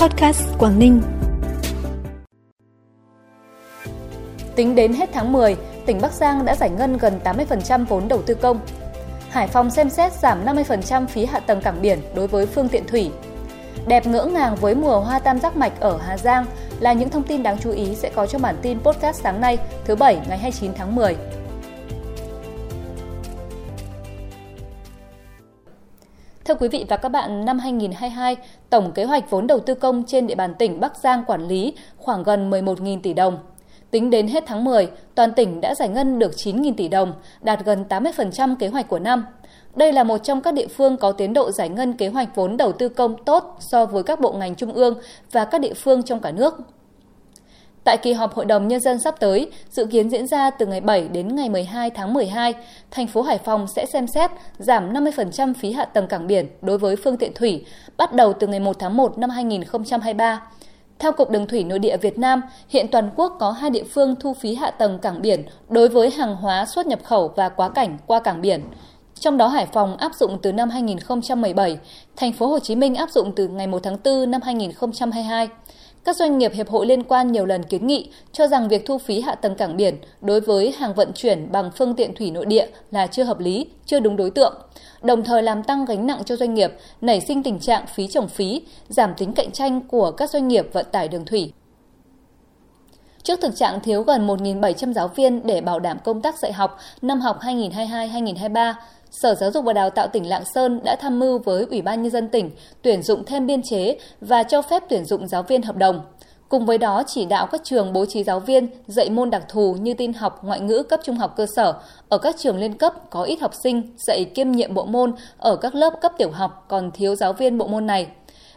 Podcast Quảng Ninh. Tính đến hết tháng 10, tỉnh Bắc Giang đã giải ngân gần 80% vốn đầu tư công. Hải Phòng xem xét giảm 50% phí hạ tầng cảng biển đối với phương tiện thủy. Đẹp ngỡ ngàng với mùa hoa tam giác mạch ở Hà Giang là những thông tin đáng chú ý sẽ có trong bản tin podcast sáng nay, thứ Bảy ngày 29 tháng 10. Thưa quý vị và các bạn, năm 2022, tổng kế hoạch vốn đầu tư công trên địa bàn tỉnh Bắc Giang quản lý khoảng gần 11.000 tỷ đồng. Tính đến hết tháng 10, toàn tỉnh đã giải ngân được 9.000 tỷ đồng, đạt gần 80% kế hoạch của năm. Đây là một trong các địa phương có tiến độ giải ngân kế hoạch vốn đầu tư công tốt so với các bộ ngành trung ương và các địa phương trong cả nước. Tại kỳ họp Hội đồng Nhân dân sắp tới, dự kiến diễn ra từ ngày 7 đến ngày 12 tháng 12, thành phố Hải Phòng sẽ xem xét giảm 50% phí hạ tầng cảng biển đối với phương tiện thủy, bắt đầu từ ngày 1 tháng 1 năm 2023. Theo Cục Đường thủy Nội địa Việt Nam, hiện toàn quốc có hai địa phương thu phí hạ tầng cảng biển đối với hàng hóa xuất nhập khẩu và quá cảnh qua cảng biển. Trong đó Hải Phòng áp dụng từ năm 2017, thành phố Hồ Chí Minh áp dụng từ ngày 1 tháng 4 năm 2022. Các doanh nghiệp hiệp hội liên quan nhiều lần kiến nghị cho rằng việc thu phí hạ tầng cảng biển đối với hàng vận chuyển bằng phương tiện thủy nội địa là chưa hợp lý, chưa đúng đối tượng, đồng thời làm tăng gánh nặng cho doanh nghiệp, nảy sinh tình trạng phí trồng phí, giảm tính cạnh tranh của các doanh nghiệp vận tải đường thủy. Trước thực trạng thiếu gần 1.700 giáo viên để bảo đảm công tác dạy học năm học 2022-2023, Sở Giáo dục và Đào tạo tỉnh Lạng Sơn đã tham mưu với Ủy ban Nhân dân tỉnh tuyển dụng thêm biên chế và cho phép tuyển dụng giáo viên hợp đồng. Cùng với đó chỉ đạo các trường bố trí giáo viên dạy môn đặc thù như tin học, ngoại ngữ cấp trung học cơ sở ở các trường liên cấp có ít học sinh dạy kiêm nhiệm bộ môn ở các lớp cấp tiểu học còn thiếu giáo viên bộ môn này.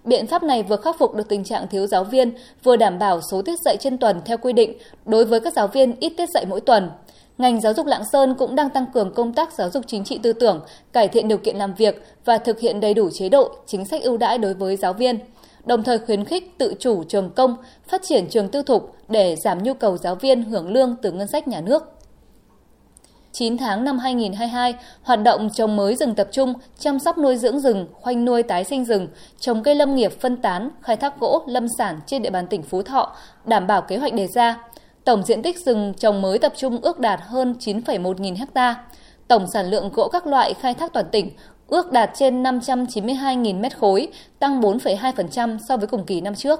Biện pháp này vừa khắc phục được tình trạng thiếu giáo viên, vừa đảm bảo số tiết dạy trên tuần theo quy định đối với các giáo viên ít tiết dạy mỗi tuần. Ngành giáo dục Lạng Sơn cũng đang tăng cường công tác giáo dục chính trị tư tưởng, cải thiện điều kiện làm việc và thực hiện đầy đủ chế độ, chính sách ưu đãi đối với giáo viên đồng thời khuyến khích tự chủ trường công, phát triển trường tư thục để giảm nhu cầu giáo viên hưởng lương từ ngân sách nhà nước. 9 tháng năm 2022, hoạt động trồng mới rừng tập trung, chăm sóc nuôi dưỡng rừng, khoanh nuôi tái sinh rừng, trồng cây lâm nghiệp phân tán, khai thác gỗ, lâm sản trên địa bàn tỉnh Phú Thọ, đảm bảo kế hoạch đề ra. Tổng diện tích rừng trồng mới tập trung ước đạt hơn 9,1 nghìn ha. Tổng sản lượng gỗ các loại khai thác toàn tỉnh ước đạt trên 592.000 mét khối, tăng 4,2% so với cùng kỳ năm trước.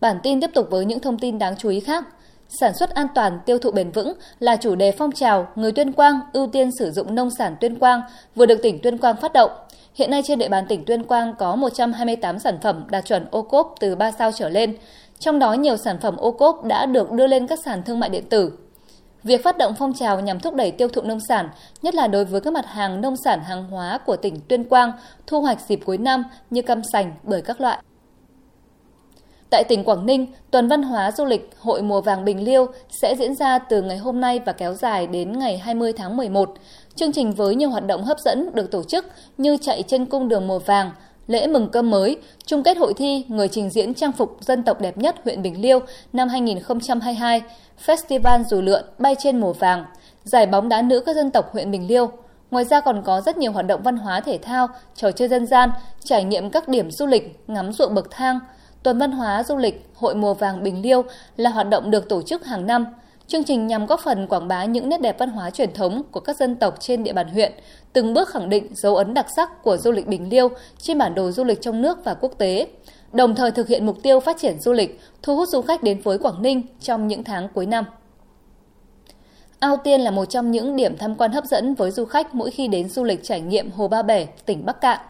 Bản tin tiếp tục với những thông tin đáng chú ý khác. Sản xuất an toàn, tiêu thụ bền vững là chủ đề phong trào người Tuyên Quang ưu tiên sử dụng nông sản Tuyên Quang vừa được tỉnh Tuyên Quang phát động. Hiện nay trên địa bàn tỉnh Tuyên Quang có 128 sản phẩm đạt chuẩn ô cốp từ 3 sao trở lên. Trong đó nhiều sản phẩm ô cốp đã được đưa lên các sàn thương mại điện tử. Việc phát động phong trào nhằm thúc đẩy tiêu thụ nông sản, nhất là đối với các mặt hàng nông sản hàng hóa của tỉnh Tuyên Quang, thu hoạch dịp cuối năm như cam sành, bưởi các loại. Tại tỉnh Quảng Ninh, tuần văn hóa du lịch Hội mùa vàng Bình Liêu sẽ diễn ra từ ngày hôm nay và kéo dài đến ngày 20 tháng 11. Chương trình với nhiều hoạt động hấp dẫn được tổ chức như chạy trên cung đường mùa vàng, lễ mừng cơm mới, chung kết hội thi người trình diễn trang phục dân tộc đẹp nhất huyện Bình Liêu năm 2022, Festival dù lượn bay trên mùa vàng, giải bóng đá nữ các dân tộc huyện Bình Liêu. Ngoài ra còn có rất nhiều hoạt động văn hóa thể thao, trò chơi dân gian, trải nghiệm các điểm du lịch, ngắm ruộng bậc thang. Tuần văn hóa du lịch Hội mùa vàng Bình Liêu là hoạt động được tổ chức hàng năm. Chương trình nhằm góp phần quảng bá những nét đẹp văn hóa truyền thống của các dân tộc trên địa bàn huyện, từng bước khẳng định dấu ấn đặc sắc của du lịch Bình Liêu trên bản đồ du lịch trong nước và quốc tế đồng thời thực hiện mục tiêu phát triển du lịch, thu hút du khách đến với Quảng Ninh trong những tháng cuối năm. Ao Tiên là một trong những điểm tham quan hấp dẫn với du khách mỗi khi đến du lịch trải nghiệm Hồ Ba Bể, tỉnh Bắc Cạn.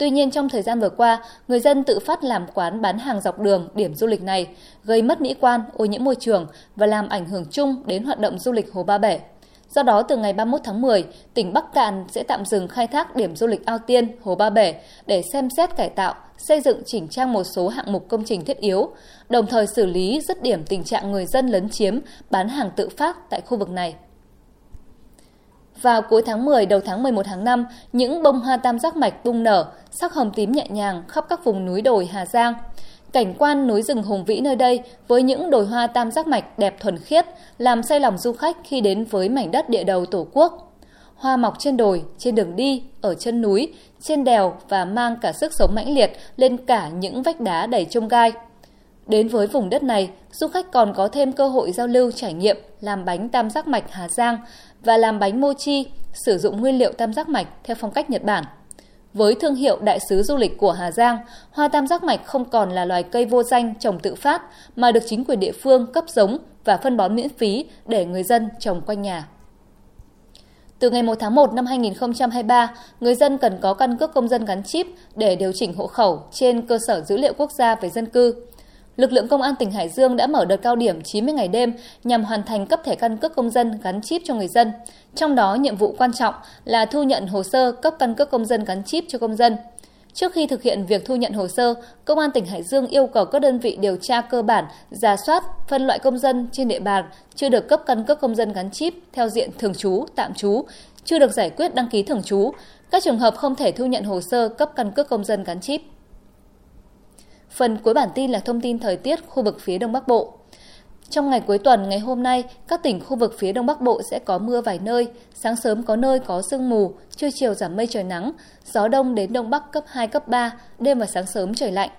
Tuy nhiên trong thời gian vừa qua, người dân tự phát làm quán bán hàng dọc đường điểm du lịch này, gây mất mỹ quan, ô nhiễm môi trường và làm ảnh hưởng chung đến hoạt động du lịch Hồ Ba Bể. Do đó, từ ngày 31 tháng 10, tỉnh Bắc Cạn sẽ tạm dừng khai thác điểm du lịch Ao Tiên, Hồ Ba Bể để xem xét cải tạo, xây dựng chỉnh trang một số hạng mục công trình thiết yếu, đồng thời xử lý dứt điểm tình trạng người dân lấn chiếm, bán hàng tự phát tại khu vực này. Vào cuối tháng 10 đầu tháng 11 tháng 5, những bông hoa tam giác mạch bung nở, sắc hồng tím nhẹ nhàng khắp các vùng núi đồi Hà Giang. Cảnh quan núi rừng hùng vĩ nơi đây với những đồi hoa tam giác mạch đẹp thuần khiết làm say lòng du khách khi đến với mảnh đất địa đầu Tổ quốc. hoa mọc trên đồi, trên đường đi, ở chân núi, trên đèo và mang cả sức sống mãnh liệt lên cả những vách đá đầy trông gai. Đến với vùng đất này, du khách còn có thêm cơ hội giao lưu trải nghiệm làm bánh tam giác mạch Hà Giang và làm bánh mochi sử dụng nguyên liệu tam giác mạch theo phong cách Nhật Bản. Với thương hiệu đại sứ du lịch của Hà Giang, hoa tam giác mạch không còn là loài cây vô danh trồng tự phát mà được chính quyền địa phương cấp giống và phân bón miễn phí để người dân trồng quanh nhà. Từ ngày 1 tháng 1 năm 2023, người dân cần có căn cước công dân gắn chip để điều chỉnh hộ khẩu trên cơ sở dữ liệu quốc gia về dân cư lực lượng công an tỉnh Hải Dương đã mở đợt cao điểm 90 ngày đêm nhằm hoàn thành cấp thẻ căn cước công dân gắn chip cho người dân. Trong đó, nhiệm vụ quan trọng là thu nhận hồ sơ cấp căn cước công dân gắn chip cho công dân. Trước khi thực hiện việc thu nhận hồ sơ, Công an tỉnh Hải Dương yêu cầu các đơn vị điều tra cơ bản, giả soát, phân loại công dân trên địa bàn chưa được cấp căn cước công dân gắn chip theo diện thường trú, tạm trú, chưa được giải quyết đăng ký thường trú, các trường hợp không thể thu nhận hồ sơ cấp căn cước công dân gắn chip. Phần cuối bản tin là thông tin thời tiết khu vực phía Đông Bắc Bộ. Trong ngày cuối tuần ngày hôm nay, các tỉnh khu vực phía Đông Bắc Bộ sẽ có mưa vài nơi, sáng sớm có nơi có sương mù, trưa chiều giảm mây trời nắng, gió đông đến đông bắc cấp 2 cấp 3, đêm và sáng sớm trời lạnh.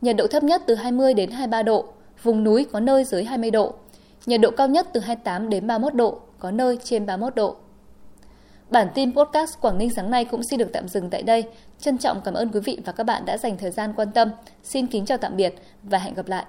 Nhiệt độ thấp nhất từ 20 đến 23 độ, vùng núi có nơi dưới 20 độ. Nhiệt độ cao nhất từ 28 đến 31 độ, có nơi trên 31 độ. Bản tin podcast Quảng Ninh sáng nay cũng xin được tạm dừng tại đây. Trân trọng cảm ơn quý vị và các bạn đã dành thời gian quan tâm. Xin kính chào tạm biệt và hẹn gặp lại.